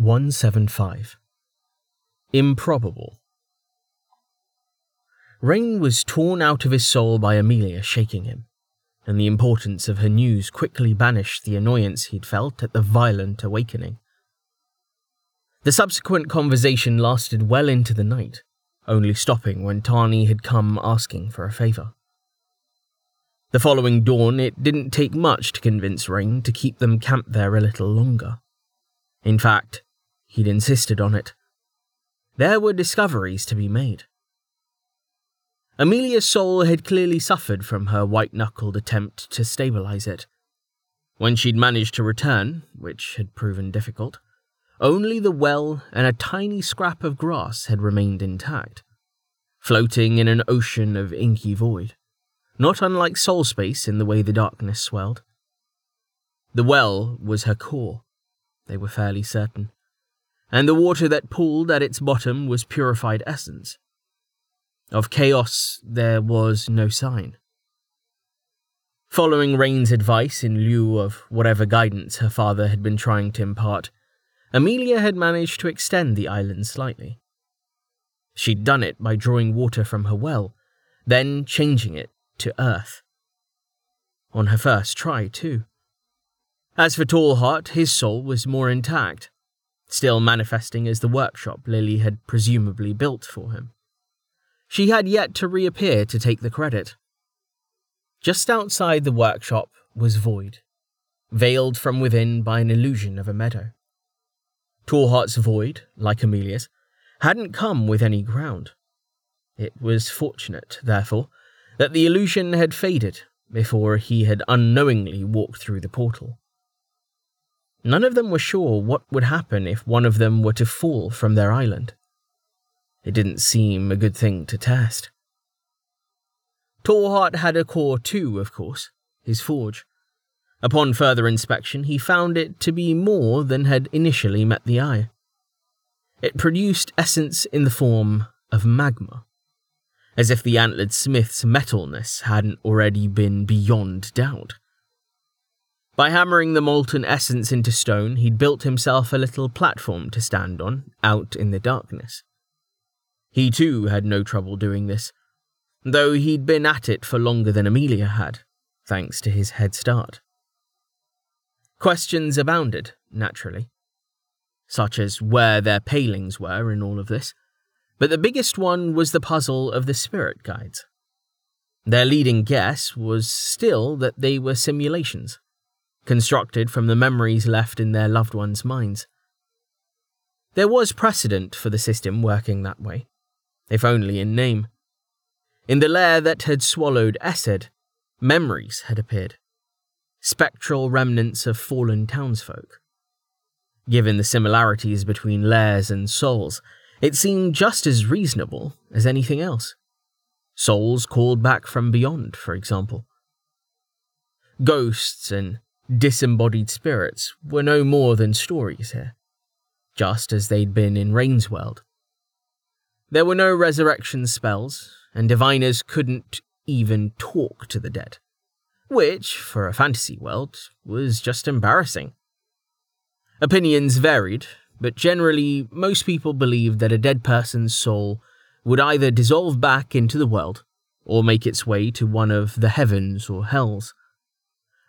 175. Improbable. Rain was torn out of his soul by Amelia shaking him, and the importance of her news quickly banished the annoyance he'd felt at the violent awakening. The subsequent conversation lasted well into the night, only stopping when Tawny had come asking for a favour. The following dawn, it didn't take much to convince Rain to keep them camped there a little longer. In fact, he'd insisted on it. There were discoveries to be made. Amelia's soul had clearly suffered from her white knuckled attempt to stabilize it. When she'd managed to return, which had proven difficult, only the well and a tiny scrap of grass had remained intact, floating in an ocean of inky void, not unlike soul space in the way the darkness swelled. The well was her core, they were fairly certain, and the water that pooled at its bottom was purified essence. Of chaos, there was no sign. Following Rain's advice in lieu of whatever guidance her father had been trying to impart, Amelia had managed to extend the island slightly. She'd done it by drawing water from her well, then changing it to earth. On her first try, too. As for Tallheart, his soul was more intact, still manifesting as the workshop Lily had presumably built for him. She had yet to reappear to take the credit. Just outside the workshop was void, veiled from within by an illusion of a meadow. Tallheart's void, like Amelia's, hadn't come with any ground. It was fortunate, therefore, that the illusion had faded before he had unknowingly walked through the portal. None of them were sure what would happen if one of them were to fall from their island. It didn't seem a good thing to test. Tallheart had a core too, of course, his forge. Upon further inspection, he found it to be more than had initially met the eye. It produced essence in the form of magma, as if the antlered smith's metalness hadn't already been beyond doubt. By hammering the molten essence into stone, he'd built himself a little platform to stand on out in the darkness. He too had no trouble doing this, though he'd been at it for longer than Amelia had, thanks to his head start. Questions abounded, naturally, such as where their palings were in all of this, but the biggest one was the puzzle of the spirit guides. Their leading guess was still that they were simulations, constructed from the memories left in their loved ones' minds. There was precedent for the system working that way if only in name. In the lair that had swallowed Essed, memories had appeared, spectral remnants of fallen townsfolk. Given the similarities between lairs and souls, it seemed just as reasonable as anything else. Souls called back from beyond, for example. Ghosts and disembodied spirits were no more than stories here, just as they'd been in Rain's world. There were no resurrection spells, and diviners couldn't even talk to the dead, which, for a fantasy world, was just embarrassing. Opinions varied, but generally, most people believed that a dead person's soul would either dissolve back into the world or make its way to one of the heavens or hells.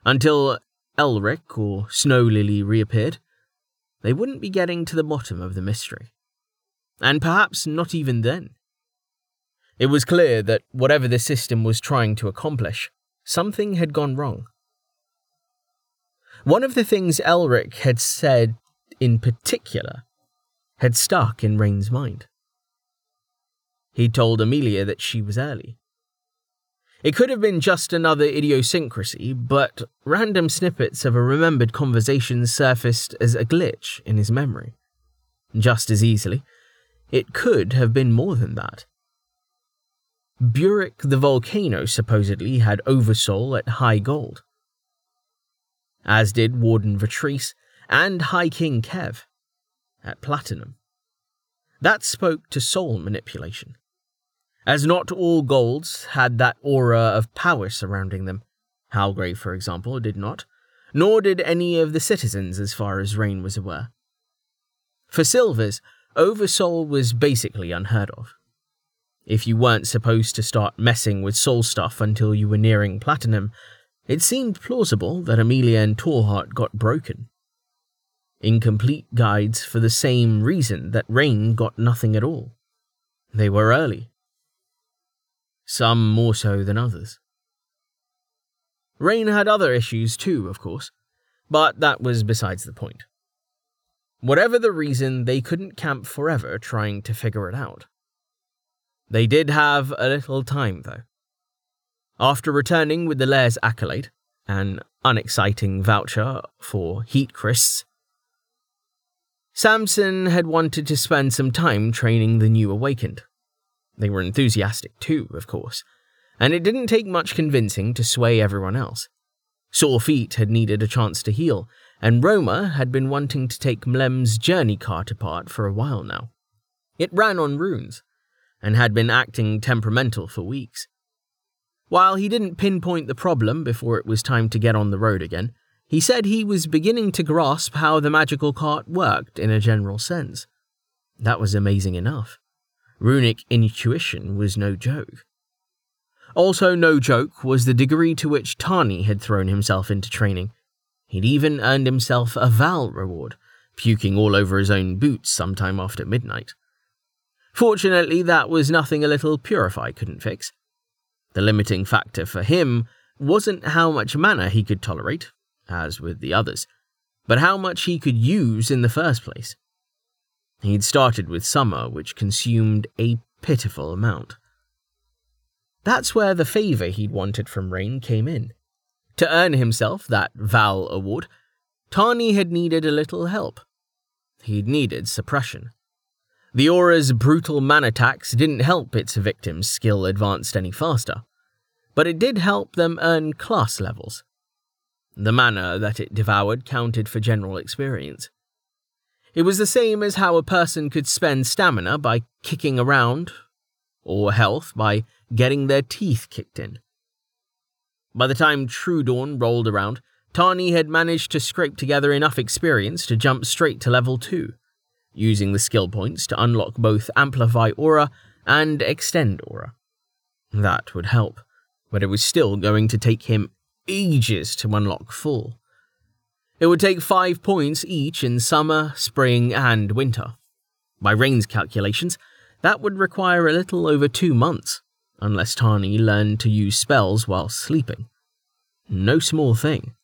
Until Elric or Snow Lily reappeared, they wouldn't be getting to the bottom of the mystery and perhaps not even then. It was clear that whatever the system was trying to accomplish, something had gone wrong. One of the things Elric had said in particular had stuck in Rain's mind. He told Amelia that she was early. It could have been just another idiosyncrasy, but random snippets of a remembered conversation surfaced as a glitch in his memory. Just as easily, it could have been more than that. Burek the volcano supposedly had Oversoul at high gold, as did Warden Vatrice and High King Kev at platinum. That spoke to soul manipulation, as not all golds had that aura of power surrounding them. Halgrave, for example, did not, nor did any of the citizens as far as Rain was aware. For Silvers, Oversoul was basically unheard of. If you weren't supposed to start messing with soul stuff until you were nearing platinum, it seemed plausible that Amelia and Tallheart got broken. Incomplete guides for the same reason that Rain got nothing at all. They were early. Some more so than others. Rain had other issues too, of course, but that was besides the point. Whatever the reason, they couldn't camp forever trying to figure it out. They did have a little time, though. After returning with the Lairs accolade, an unexciting voucher for heat crisps, Samson had wanted to spend some time training the new awakened. They were enthusiastic too, of course, and it didn't take much convincing to sway everyone else. Sore feet had needed a chance to heal, and Roma had been wanting to take Mlem's journey cart apart for a while now. It ran on runes, and had been acting temperamental for weeks. While he didn't pinpoint the problem before it was time to get on the road again, he said he was beginning to grasp how the magical cart worked in a general sense. That was amazing enough. Runic intuition was no joke. Also, no joke was the degree to which Tawny had thrown himself into training. He'd even earned himself a Val reward, puking all over his own boots sometime after midnight. Fortunately, that was nothing a little Purify couldn't fix. The limiting factor for him wasn't how much mana he could tolerate, as with the others, but how much he could use in the first place. He'd started with Summer, which consumed a pitiful amount. That's where the favour he'd wanted from Rain came in. To earn himself that Val award, Tawny had needed a little help. He'd needed suppression. The aura's brutal man attacks didn't help its victims' skill advanced any faster, but it did help them earn class levels. The mana that it devoured counted for general experience. It was the same as how a person could spend stamina by kicking around, or health by getting their teeth kicked in. By the time True Dawn rolled around, Tawny had managed to scrape together enough experience to jump straight to level 2, using the skill points to unlock both Amplify Aura and Extend Aura. That would help, but it was still going to take him ages to unlock full. It would take 5 points each in summer, spring, and winter. By Rain's calculations, that would require a little over two months unless Tawny learned to use spells while sleeping. No small thing.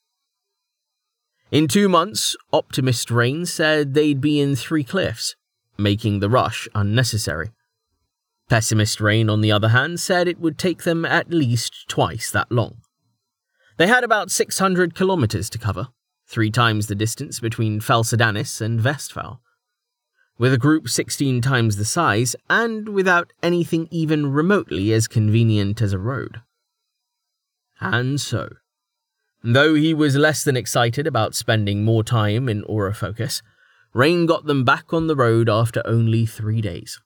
In two months, Optimist Rain said they'd be in Three Cliffs, making the rush unnecessary. Pessimist Rain, on the other hand, said it would take them at least twice that long. They had about 600 kilometers to cover, three times the distance between Fel Sadanis and Vestfal with a group 16 times the size and without anything even remotely as convenient as a road. And so, though he was less than excited about spending more time in Aura Focus, Rain got them back on the road after only three days.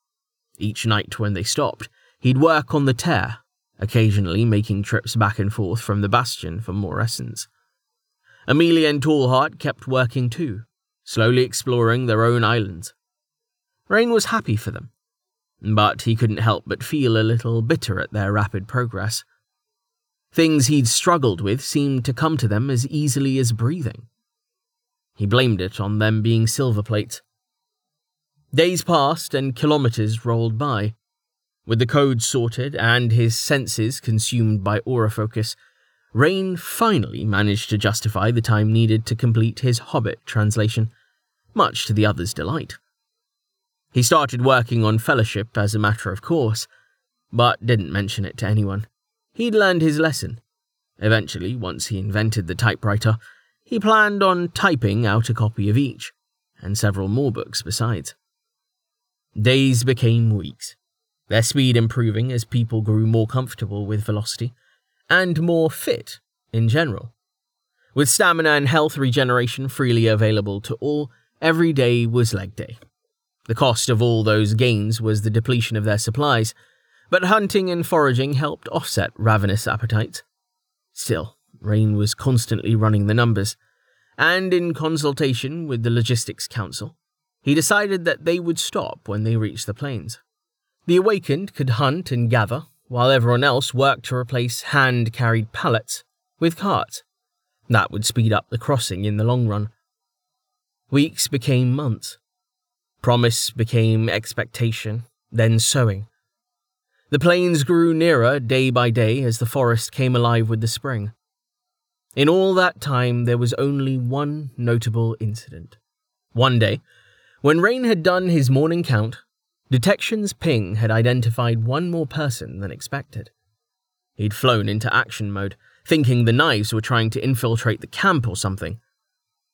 Each night when they stopped, he'd work on the tear, occasionally making trips back and forth from the bastion for more essence. Amelia and Tallheart kept working too, slowly exploring their own islands. Rain was happy for them, but he couldn't help but feel a little bitter at their rapid progress. Things he'd struggled with seemed to come to them as easily as breathing. He blamed it on them being silver plates. Days passed and kilometers rolled by. With the code sorted and his senses consumed by aura focus, Rain finally managed to justify the time needed to complete his Hobbit translation, much to the others' delight. He started working on fellowship as a matter of course, but didn't mention it to anyone. He'd learned his lesson. Eventually, once he invented the typewriter, he planned on typing out a copy of each, and several more books besides. Days became weeks, their speed improving as people grew more comfortable with velocity, and more fit in general. With stamina and health regeneration freely available to all, every day was leg day. The cost of all those gains was the depletion of their supplies, but hunting and foraging helped offset ravenous appetites. Still, Rain was constantly running the numbers, and in consultation with the Logistics Council, he decided that they would stop when they reached the plains. The awakened could hunt and gather, while everyone else worked to replace hand carried pallets with carts. That would speed up the crossing in the long run. Weeks became months. Promise became expectation, then sowing. The plains grew nearer day by day as the forest came alive with the spring. In all that time, there was only one notable incident. One day, when Rain had done his morning count, Detection's ping had identified one more person than expected. He'd flown into action mode, thinking the knives were trying to infiltrate the camp or something,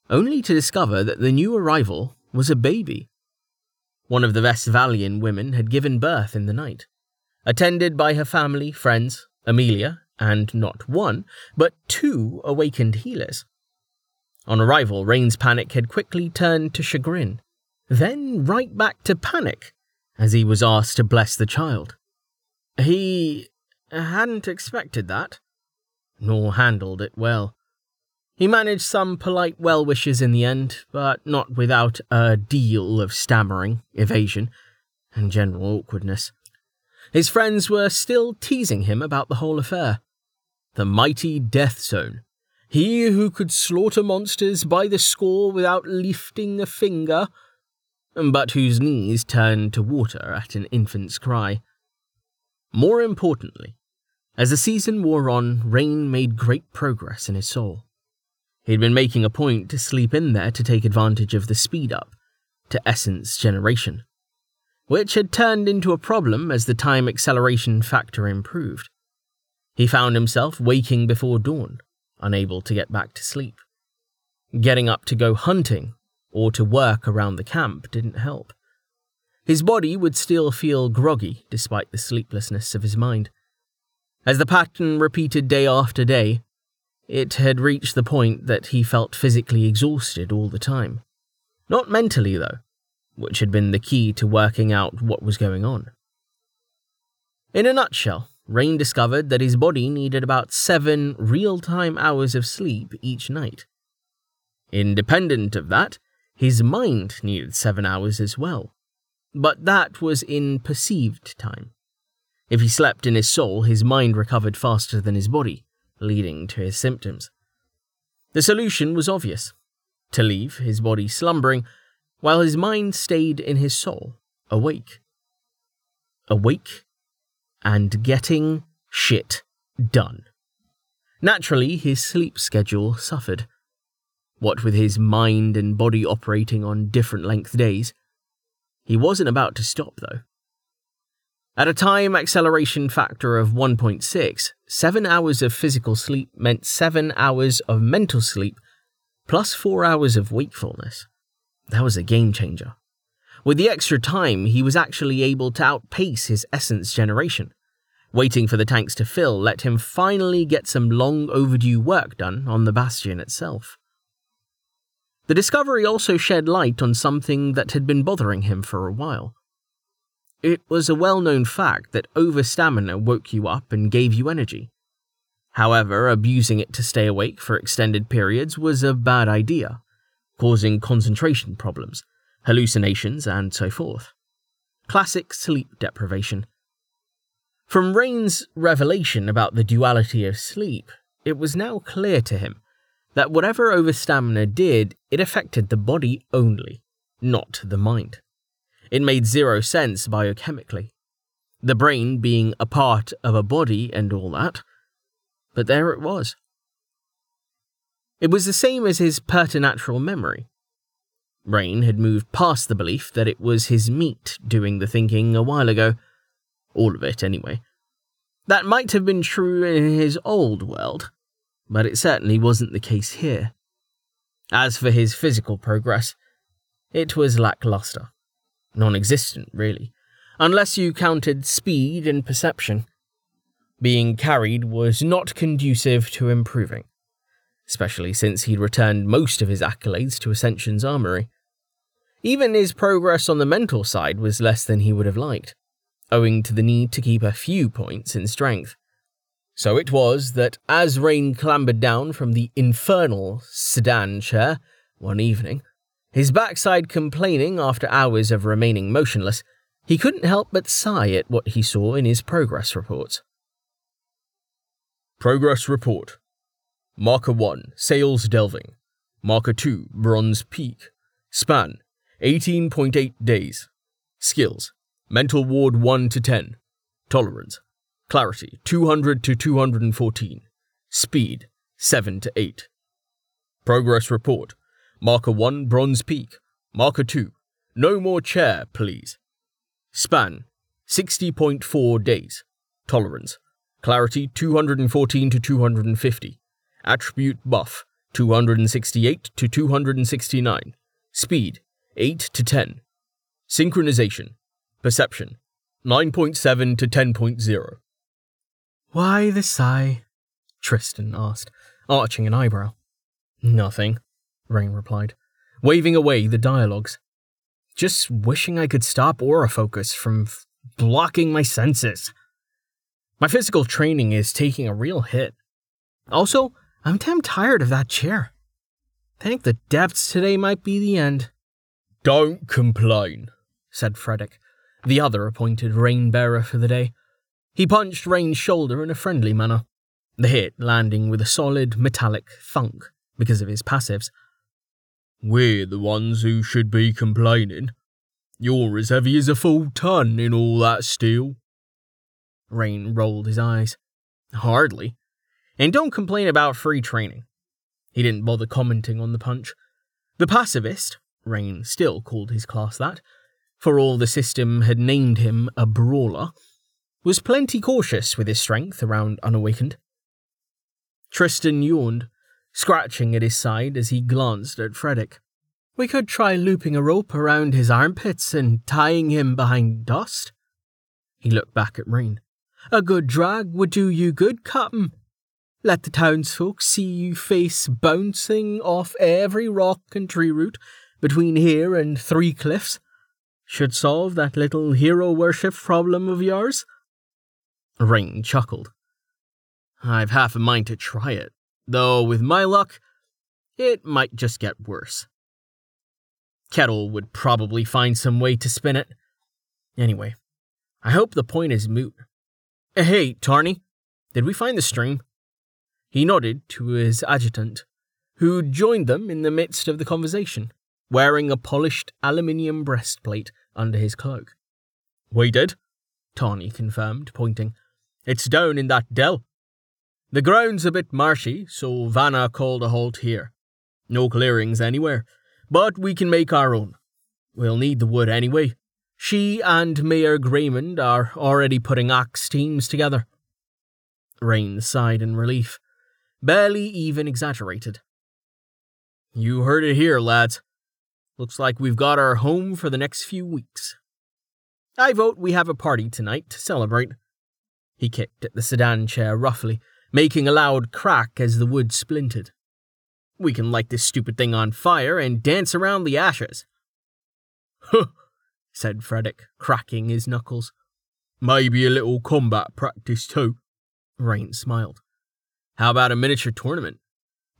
only to discover that the new arrival was a baby. One of the Vestvalian women had given birth in the night, attended by her family, friends, Amelia, and not one, but two awakened healers. On arrival, Rain's panic had quickly turned to chagrin, then right back to panic as he was asked to bless the child. He hadn't expected that, nor handled it well. He managed some polite well wishes in the end, but not without a deal of stammering, evasion, and general awkwardness. His friends were still teasing him about the whole affair. The mighty Death Zone. He who could slaughter monsters by the score without lifting a finger but whose knees turned to water at an infant's cry. More importantly, as the season wore on, Rain made great progress in his soul. He'd been making a point to sleep in there to take advantage of the speed up to essence generation, which had turned into a problem as the time acceleration factor improved. He found himself waking before dawn, unable to get back to sleep. Getting up to go hunting or to work around the camp didn't help. His body would still feel groggy despite the sleeplessness of his mind. As the pattern repeated day after day, it had reached the point that he felt physically exhausted all the time. Not mentally, though, which had been the key to working out what was going on. In a nutshell, Rain discovered that his body needed about seven real time hours of sleep each night. Independent of that, his mind needed seven hours as well, but that was in perceived time. If he slept in his soul, his mind recovered faster than his body, leading to his symptoms. The solution was obvious to leave his body slumbering while his mind stayed in his soul, awake. Awake and getting shit done. Naturally, his sleep schedule suffered. What with his mind and body operating on different length days. He wasn't about to stop, though. At a time acceleration factor of 1.6, seven hours of physical sleep meant seven hours of mental sleep, plus four hours of wakefulness. That was a game changer. With the extra time, he was actually able to outpace his essence generation. Waiting for the tanks to fill let him finally get some long overdue work done on the bastion itself. The discovery also shed light on something that had been bothering him for a while. It was a well known fact that over stamina woke you up and gave you energy. However, abusing it to stay awake for extended periods was a bad idea, causing concentration problems, hallucinations, and so forth. Classic sleep deprivation. From Rain's revelation about the duality of sleep, it was now clear to him that whatever overstamina did, it affected the body only, not the mind. It made zero sense biochemically. The brain being a part of a body and all that. But there it was. It was the same as his preternatural memory. Rain had moved past the belief that it was his meat doing the thinking a while ago. All of it, anyway. That might have been true in his old world, but it certainly wasn't the case here. As for his physical progress, it was lackluster. Non existent, really, unless you counted speed and perception. Being carried was not conducive to improving, especially since he'd returned most of his accolades to Ascension's armory. Even his progress on the mental side was less than he would have liked, owing to the need to keep a few points in strength. So it was that as Rain clambered down from the infernal sedan chair one evening, His backside complaining after hours of remaining motionless, he couldn't help but sigh at what he saw in his progress report. Progress report. Marker 1, Sales Delving. Marker 2, Bronze Peak. Span, 18.8 days. Skills, Mental Ward 1 to 10. Tolerance, Clarity, 200 to 214. Speed, 7 to 8. Progress report. Marker 1, Bronze Peak. Marker 2, No more chair, please. Span, 60.4 days. Tolerance, Clarity, 214 to 250. Attribute buff, 268 to 269. Speed, 8 to 10. Synchronization, Perception, 9.7 to 10.0. Why the sigh? Tristan asked, arching an eyebrow. Nothing, Rain replied, waving away the dialogues. Just wishing I could stop aura focus from f- blocking my senses. My physical training is taking a real hit. Also, I'm damn tired of that chair. Think the depths today might be the end. Don't complain, said Frederick, the other appointed rain bearer for the day. He punched Rain's shoulder in a friendly manner, the hit landing with a solid, metallic thunk because of his passives. We're the ones who should be complaining. You're as heavy as a full ton in all that steel. Rain rolled his eyes. Hardly. And don't complain about free training. He didn't bother commenting on the punch. The pacifist, Rain still called his class that, for all the system had named him a brawler, was plenty cautious with his strength around unawakened. Tristan yawned, scratching at his side as he glanced at Frederick. We could try looping a rope around his armpits and tying him behind dust. He looked back at Rain. A good drag would do you good, Captain. Let the townsfolk see you face bouncing off every rock and tree root between here and Three Cliffs. Should solve that little hero worship problem of yours. Rain chuckled. I've half a mind to try it, though with my luck, it might just get worse. Kettle would probably find some way to spin it. Anyway, I hope the point is moot. Hey, Tawny, did we find the stream? He nodded to his adjutant, who joined them in the midst of the conversation, wearing a polished aluminium breastplate under his cloak. We did, Tawny confirmed, pointing. It's down in that dell. The ground's a bit marshy, so Vanna called a halt here. No clearings anywhere, but we can make our own. We'll need the wood anyway. She and Mayor Graymond are already putting axe teams together. Rain sighed in relief, barely even exaggerated. You heard it here, lads. Looks like we've got our home for the next few weeks. I vote we have a party tonight to celebrate. He kicked at the sedan chair roughly, making a loud crack as the wood splintered. We can light this stupid thing on fire and dance around the ashes. Huh, said Frederick, cracking his knuckles. Maybe a little combat practice too. Rain smiled. How about a miniature tournament?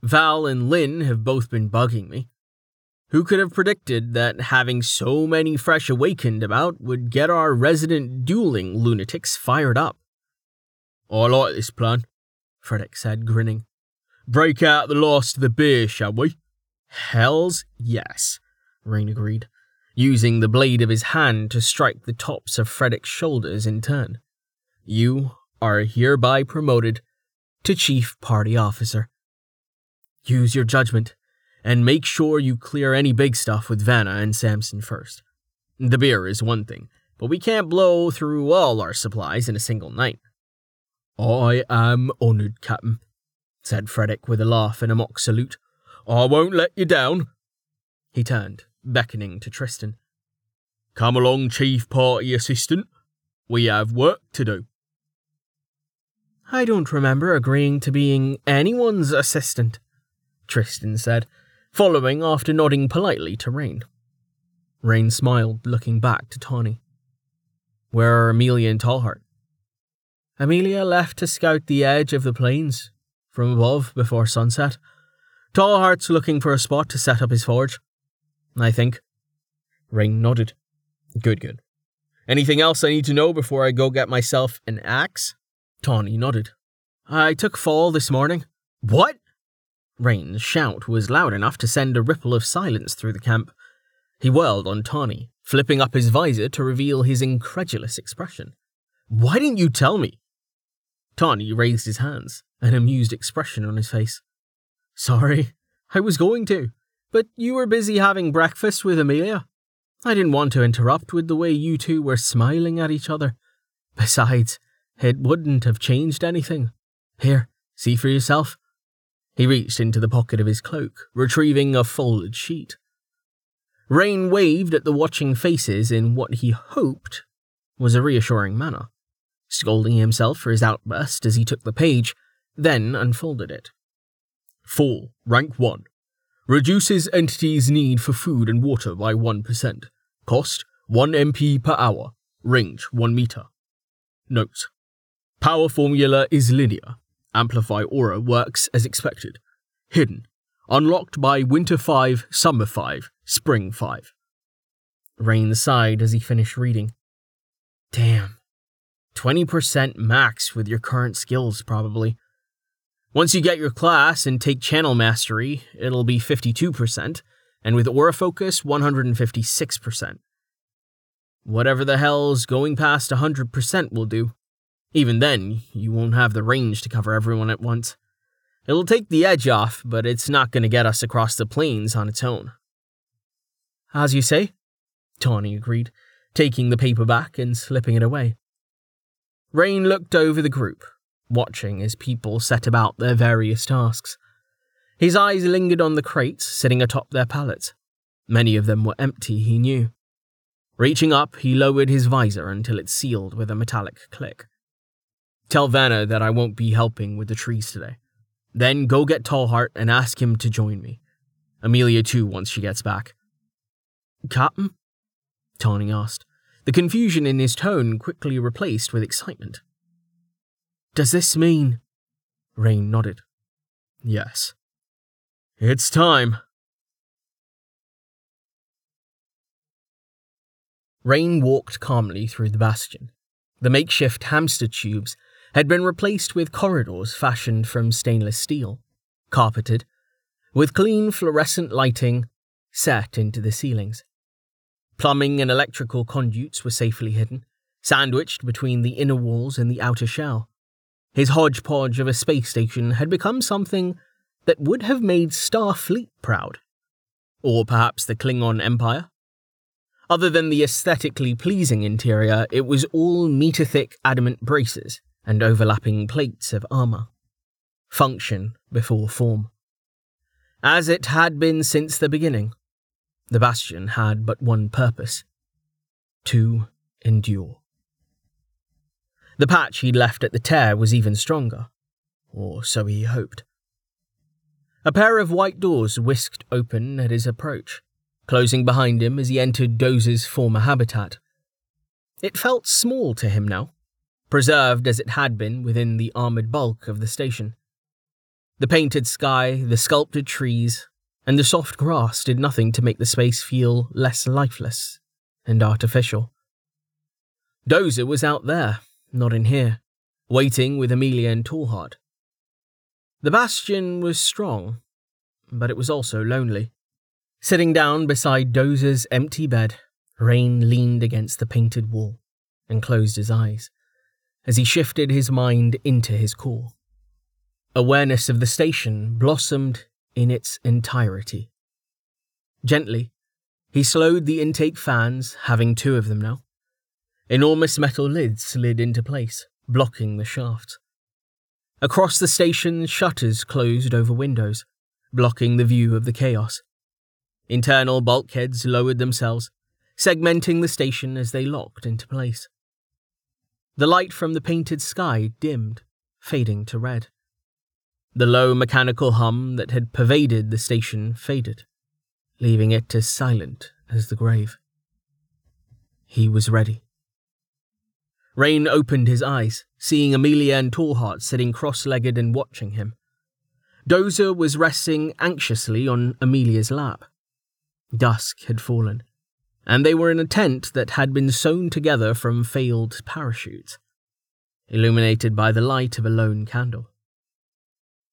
Val and Lynn have both been bugging me. Who could have predicted that having so many fresh awakened about would get our resident dueling lunatics fired up? Oh, I like this plan, Frederick said, grinning. Break out the last of the beer, shall we? Hells yes, Rain agreed, using the blade of his hand to strike the tops of Frederick's shoulders in turn. You are hereby promoted to Chief Party Officer. Use your judgment, and make sure you clear any big stuff with Vanna and Samson first. The beer is one thing, but we can't blow through all our supplies in a single night. I am honoured, Captain, said Frederick with a laugh and a mock salute. I won't let you down. He turned, beckoning to Tristan. Come along, Chief Party Assistant. We have work to do. I don't remember agreeing to being anyone's assistant, Tristan said, following after nodding politely to Rain. Rain smiled, looking back to Tawny. Where are Amelia and Tallheart? Amelia left to scout the edge of the plains from above before sunset. Tallheart's looking for a spot to set up his forge. I think. Rain nodded. Good, good. Anything else I need to know before I go get myself an axe? Tawny nodded. I took fall this morning. What? Rain's shout was loud enough to send a ripple of silence through the camp. He whirled on Tawny, flipping up his visor to reveal his incredulous expression. Why didn't you tell me? Tawny raised his hands, an amused expression on his face. Sorry, I was going to, but you were busy having breakfast with Amelia. I didn't want to interrupt with the way you two were smiling at each other. Besides, it wouldn't have changed anything. Here, see for yourself. He reached into the pocket of his cloak, retrieving a folded sheet. Rain waved at the watching faces in what he hoped was a reassuring manner, scolding himself for his outburst as he took the page, then unfolded it. Fall, rank 1. Reduces entity's need for food and water by 1%. Cost 1 MP per hour. Range 1 meter. Notes. Power formula is linear. Amplify aura works as expected. Hidden. Unlocked by Winter 5, Summer 5, Spring 5. Rain sighed as he finished reading. Damn. 20% max with your current skills, probably. Once you get your class and take channel mastery, it'll be 52%, and with aura focus, 156%. Whatever the hell's going past 100% will do. Even then, you won't have the range to cover everyone at once. It'll take the edge off, but it's not going to get us across the plains on its own. As you say, Tawny agreed, taking the paper back and slipping it away. Rain looked over the group, watching as people set about their various tasks. His eyes lingered on the crates sitting atop their pallets. Many of them were empty, he knew. Reaching up, he lowered his visor until it sealed with a metallic click. Tell Vanna that I won't be helping with the trees today. Then go get Tallheart and ask him to join me. Amelia too once she gets back. Captain? Tawny asked, the confusion in his tone quickly replaced with excitement. Does this mean? Rain nodded. Yes. It's time. Rain walked calmly through the bastion. The makeshift hamster tubes had been replaced with corridors fashioned from stainless steel, carpeted, with clean fluorescent lighting set into the ceilings. Plumbing and electrical conduits were safely hidden, sandwiched between the inner walls and the outer shell. His hodgepodge of a space station had become something that would have made Starfleet proud. Or perhaps the Klingon Empire? Other than the aesthetically pleasing interior, it was all meter thick adamant braces and overlapping plates of armour. Function before form. As it had been since the beginning, the Bastion had but one purpose to endure. The patch he'd left at the tear was even stronger, or so he hoped. A pair of white doors whisked open at his approach, closing behind him as he entered Dozer's former habitat. It felt small to him now, preserved as it had been within the armoured bulk of the station. The painted sky, the sculpted trees, and the soft grass did nothing to make the space feel less lifeless and artificial. Dozer was out there, not in here, waiting with Amelia and Tallheart. The bastion was strong, but it was also lonely. Sitting down beside Dozer's empty bed, Rain leaned against the painted wall and closed his eyes as he shifted his mind into his core. Awareness of the station blossomed in its entirety. Gently, he slowed the intake fans, having two of them now. Enormous metal lids slid into place, blocking the shafts. Across the station, shutters closed over windows, blocking the view of the chaos. Internal bulkheads lowered themselves, segmenting the station as they locked into place. The light from the painted sky dimmed, fading to red. The low mechanical hum that had pervaded the station faded, leaving it as silent as the grave. He was ready. Rain opened his eyes, seeing Amelia and Tallheart sitting cross legged and watching him. Dozer was resting anxiously on Amelia's lap. Dusk had fallen, and they were in a tent that had been sewn together from failed parachutes, illuminated by the light of a lone candle.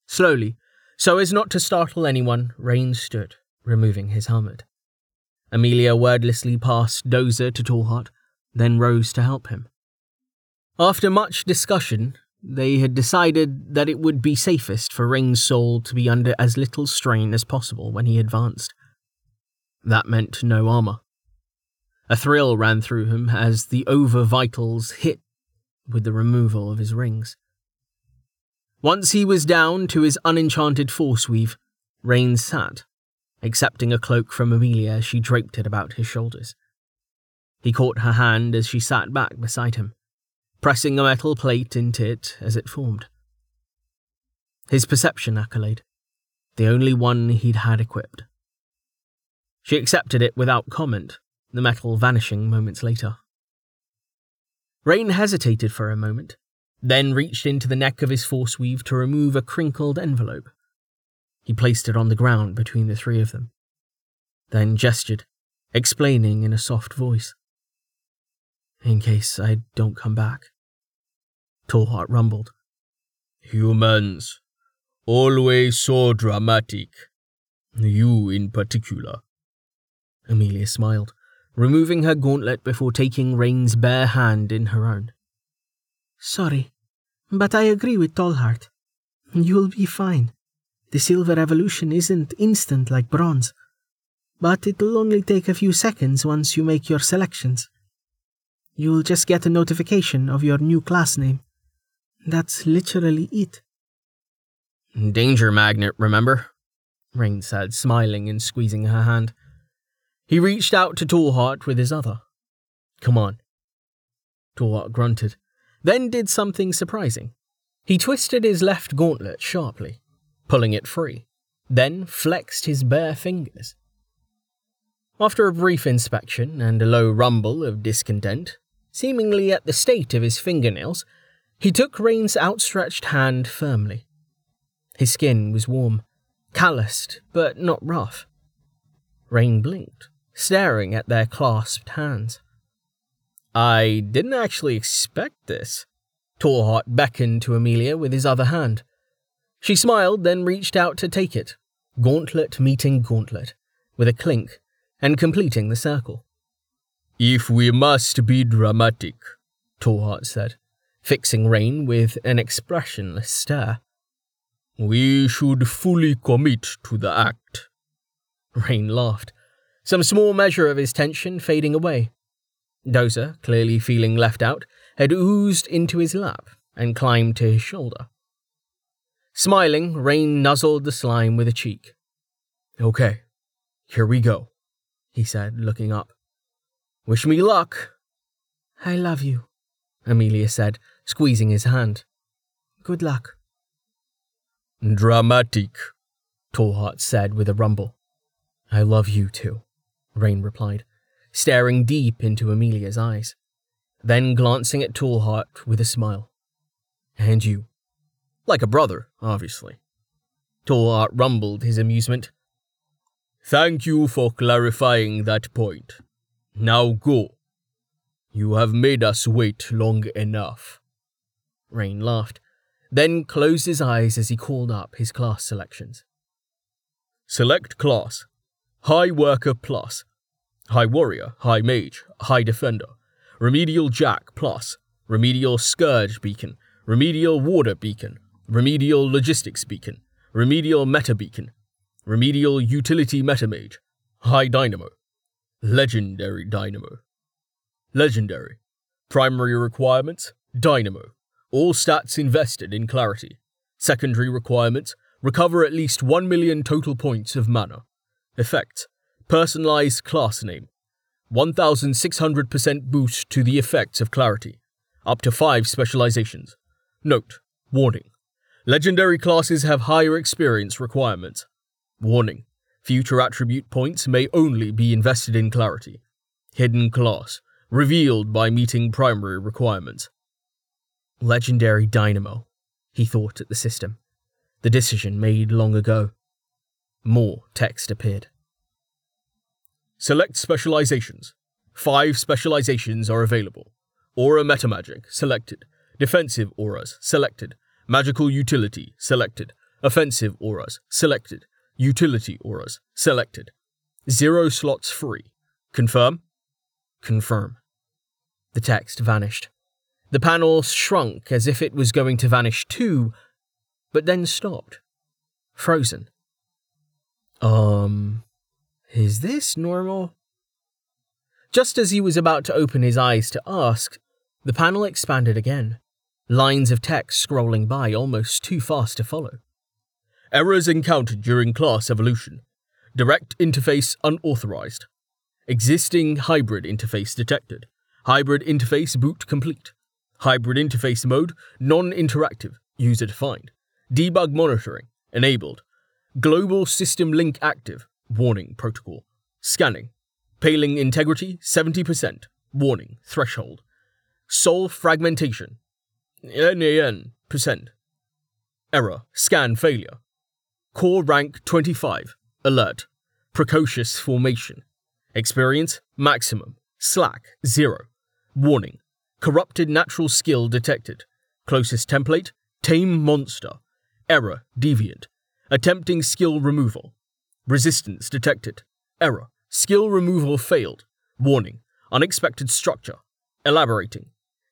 Slowly, so as not to startle anyone, Rain stood, removing his helmet. Amelia wordlessly passed Dozer to Tallheart, then rose to help him. After much discussion, they had decided that it would be safest for Rain's soul to be under as little strain as possible when he advanced. That meant no armor. A thrill ran through him as the over vitals hit with the removal of his rings. Once he was down to his unenchanted force weave, Rain sat, accepting a cloak from Amelia as she draped it about his shoulders. He caught her hand as she sat back beside him pressing a metal plate into it as it formed. His perception accolade, the only one he'd had equipped. She accepted it without comment, the metal vanishing moments later. Rain hesitated for a moment, then reached into the neck of his force weave to remove a crinkled envelope. He placed it on the ground between the three of them, then gestured, explaining in a soft voice. In case I don't come back. Tallheart rumbled. Humans. Always so dramatic. You in particular. Amelia smiled, removing her gauntlet before taking Rain's bare hand in her own. Sorry, but I agree with Tallheart. You'll be fine. The silver evolution isn't instant like bronze, but it'll only take a few seconds once you make your selections. You'll just get a notification of your new class name. That's literally it. Danger magnet, remember? Rain said, smiling and squeezing her hand. He reached out to Tallheart with his other. Come on. Tallheart grunted, then did something surprising. He twisted his left gauntlet sharply, pulling it free, then flexed his bare fingers. After a brief inspection and a low rumble of discontent, seemingly at the state of his fingernails, he took Rain's outstretched hand firmly. His skin was warm, calloused, but not rough. Rain blinked, staring at their clasped hands. I didn't actually expect this. Tallheart beckoned to Amelia with his other hand. She smiled, then reached out to take it, gauntlet meeting gauntlet, with a clink, and completing the circle. If we must be dramatic, Tallheart said, fixing Rain with an expressionless stare. We should fully commit to the act. Rain laughed, some small measure of his tension fading away. Dozer, clearly feeling left out, had oozed into his lap and climbed to his shoulder. Smiling, Rain nuzzled the slime with a cheek. Okay, here we go, he said, looking up. Wish me luck. I love you, Amelia said, squeezing his hand. Good luck. Dramatic, Tallheart said with a rumble. I love you too, Rain replied, staring deep into Amelia's eyes, then glancing at Tallheart with a smile. And you. Like a brother, obviously. Tallheart rumbled his amusement. Thank you for clarifying that point. Now go. You have made us wait long enough. Rain laughed, then closed his eyes as he called up his class selections. Select class High Worker Plus, High Warrior, High Mage, High Defender, Remedial Jack Plus, Remedial Scourge Beacon, Remedial Water Beacon, Remedial Logistics Beacon, Remedial Meta Beacon, Remedial Utility Meta Mage, High Dynamo, Legendary Dynamo. Legendary. Primary requirements Dynamo. All stats invested in Clarity. Secondary requirements Recover at least 1 million total points of mana. Effects Personalized class name. 1600% boost to the effects of Clarity. Up to 5 specializations. Note Warning. Legendary classes have higher experience requirements. Warning. Future attribute points may only be invested in Clarity. Hidden class revealed by meeting primary requirements. Legendary Dynamo, he thought at the system. The decision made long ago. More text appeared. Select specializations. Five specializations are available. Aura Metamagic, selected. Defensive auras, selected. Magical utility, selected. Offensive auras, selected. Utility auras, selected. Zero slots free. Confirm? Confirm. The text vanished. The panel shrunk as if it was going to vanish too, but then stopped. Frozen. Um, is this normal? Just as he was about to open his eyes to ask, the panel expanded again, lines of text scrolling by almost too fast to follow. Errors encountered during class evolution. Direct interface unauthorized. Existing hybrid interface detected. Hybrid interface boot complete. Hybrid interface mode non interactive, user defined. Debug monitoring enabled. Global system link active, warning protocol. Scanning. Paling integrity 70%, warning threshold. Soul fragmentation. NAN percent. Error, scan failure. Core rank 25, alert. Precocious formation. Experience, maximum. Slack, 0. Warning, corrupted natural skill detected. Closest template, tame monster. Error, deviant. Attempting skill removal. Resistance detected. Error. Skill removal failed. Warning. Unexpected structure. Elaborating.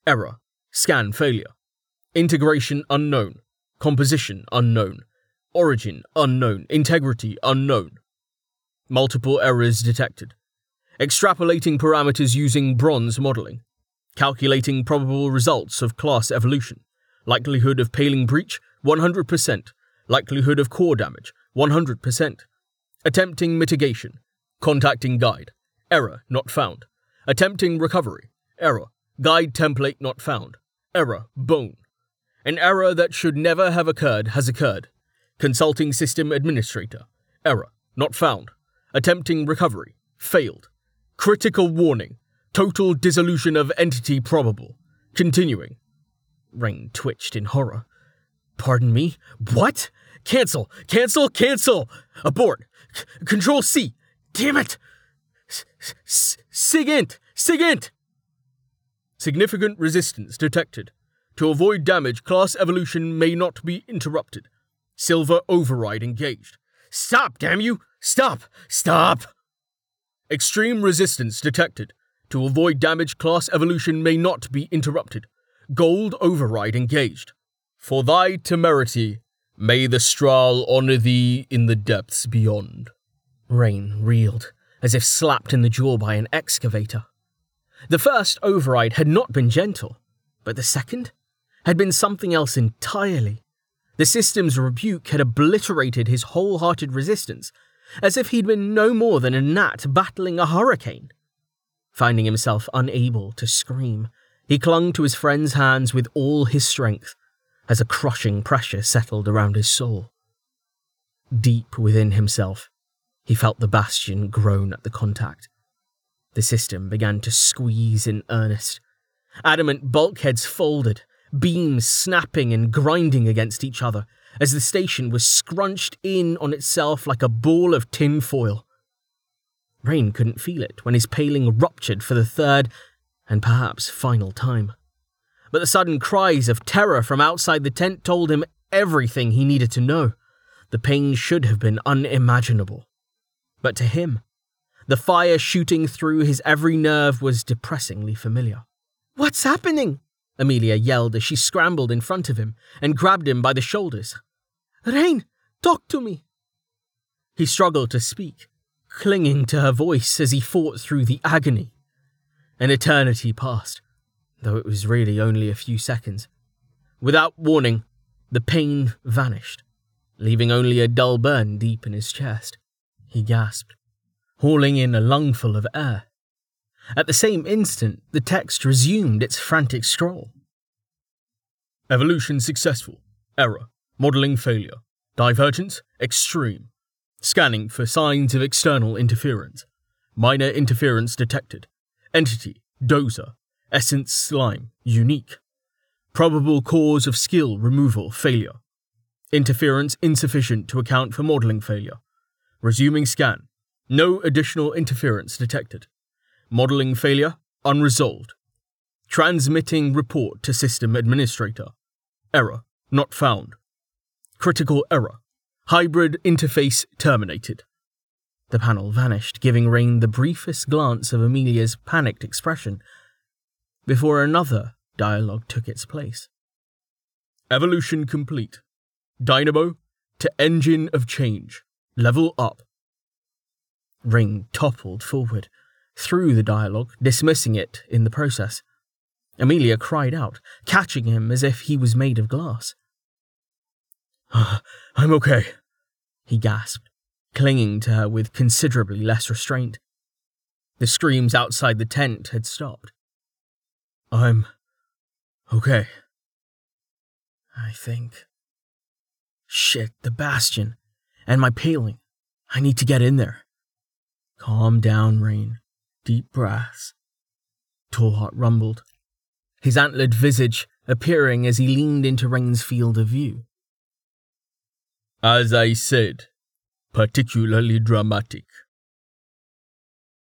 Error. Scan failure. Integration unknown. Composition unknown. Origin unknown. Integrity unknown. Multiple errors detected. Extrapolating parameters using bronze modeling. Calculating probable results of class evolution. Likelihood of paling breach 100%. Likelihood of core damage 100%. Attempting mitigation. Contacting guide. Error not found. Attempting recovery. Error. Guide template not found. Error. Bone. An error that should never have occurred has occurred. Consulting system administrator. Error. Not found. Attempting recovery. Failed. Critical warning. Total dissolution of entity probable. Continuing. Rain twitched in horror. Pardon me? What? Cancel! Cancel! Cancel! Abort! C- control C! Damn it! SIGINT! SIGINT! Significant resistance detected. To avoid damage, class evolution may not be interrupted. Silver override engaged. Stop, damn you! Stop! Stop! Extreme resistance detected. To avoid damage, class evolution may not be interrupted. Gold override engaged. For thy temerity, may the Strahl honour thee in the depths beyond. Rain reeled, as if slapped in the jaw by an excavator. The first override had not been gentle, but the second had been something else entirely. The system's rebuke had obliterated his wholehearted resistance, as if he'd been no more than a gnat battling a hurricane. Finding himself unable to scream, he clung to his friend's hands with all his strength as a crushing pressure settled around his soul. Deep within himself, he felt the bastion groan at the contact. The system began to squeeze in earnest. Adamant bulkheads folded, beams snapping and grinding against each other as the station was scrunched in on itself like a ball of tin foil. Rain couldn't feel it when his paling ruptured for the third and perhaps final time but the sudden cries of terror from outside the tent told him everything he needed to know. The pain should have been unimaginable. But to him, the fire shooting through his every nerve was depressingly familiar. What's happening? Amelia yelled as she scrambled in front of him and grabbed him by the shoulders. Rain, talk to me. He struggled to speak, clinging to her voice as he fought through the agony. An eternity passed, though it was really only a few seconds. Without warning, the pain vanished, leaving only a dull burn deep in his chest. He gasped, hauling in a lungful of air. At the same instant, the text resumed its frantic scroll. Evolution successful. Error. Modeling failure. Divergence extreme. Scanning for signs of external interference. Minor interference detected. Entity Dozer. Essence slime, unique. Probable cause of skill removal failure. Interference insufficient to account for modeling failure. Resuming scan. No additional interference detected. Modeling failure unresolved. Transmitting report to system administrator. Error not found. Critical error. Hybrid interface terminated. The panel vanished, giving Rain the briefest glance of Amelia's panicked expression before another dialogue took its place. Evolution complete. Dynamo to engine of change. Level up. Rain toppled forward, through the dialogue, dismissing it in the process. Amelia cried out, catching him as if he was made of glass. Ah, I'm okay, he gasped, clinging to her with considerably less restraint. The screams outside the tent had stopped. I'm okay. I think. Shit, the bastion. And my paling. I need to get in there. Calm down, Rain. Deep breaths. Tallheart rumbled, his antlered visage appearing as he leaned into Rain's field of view. As I said, particularly dramatic.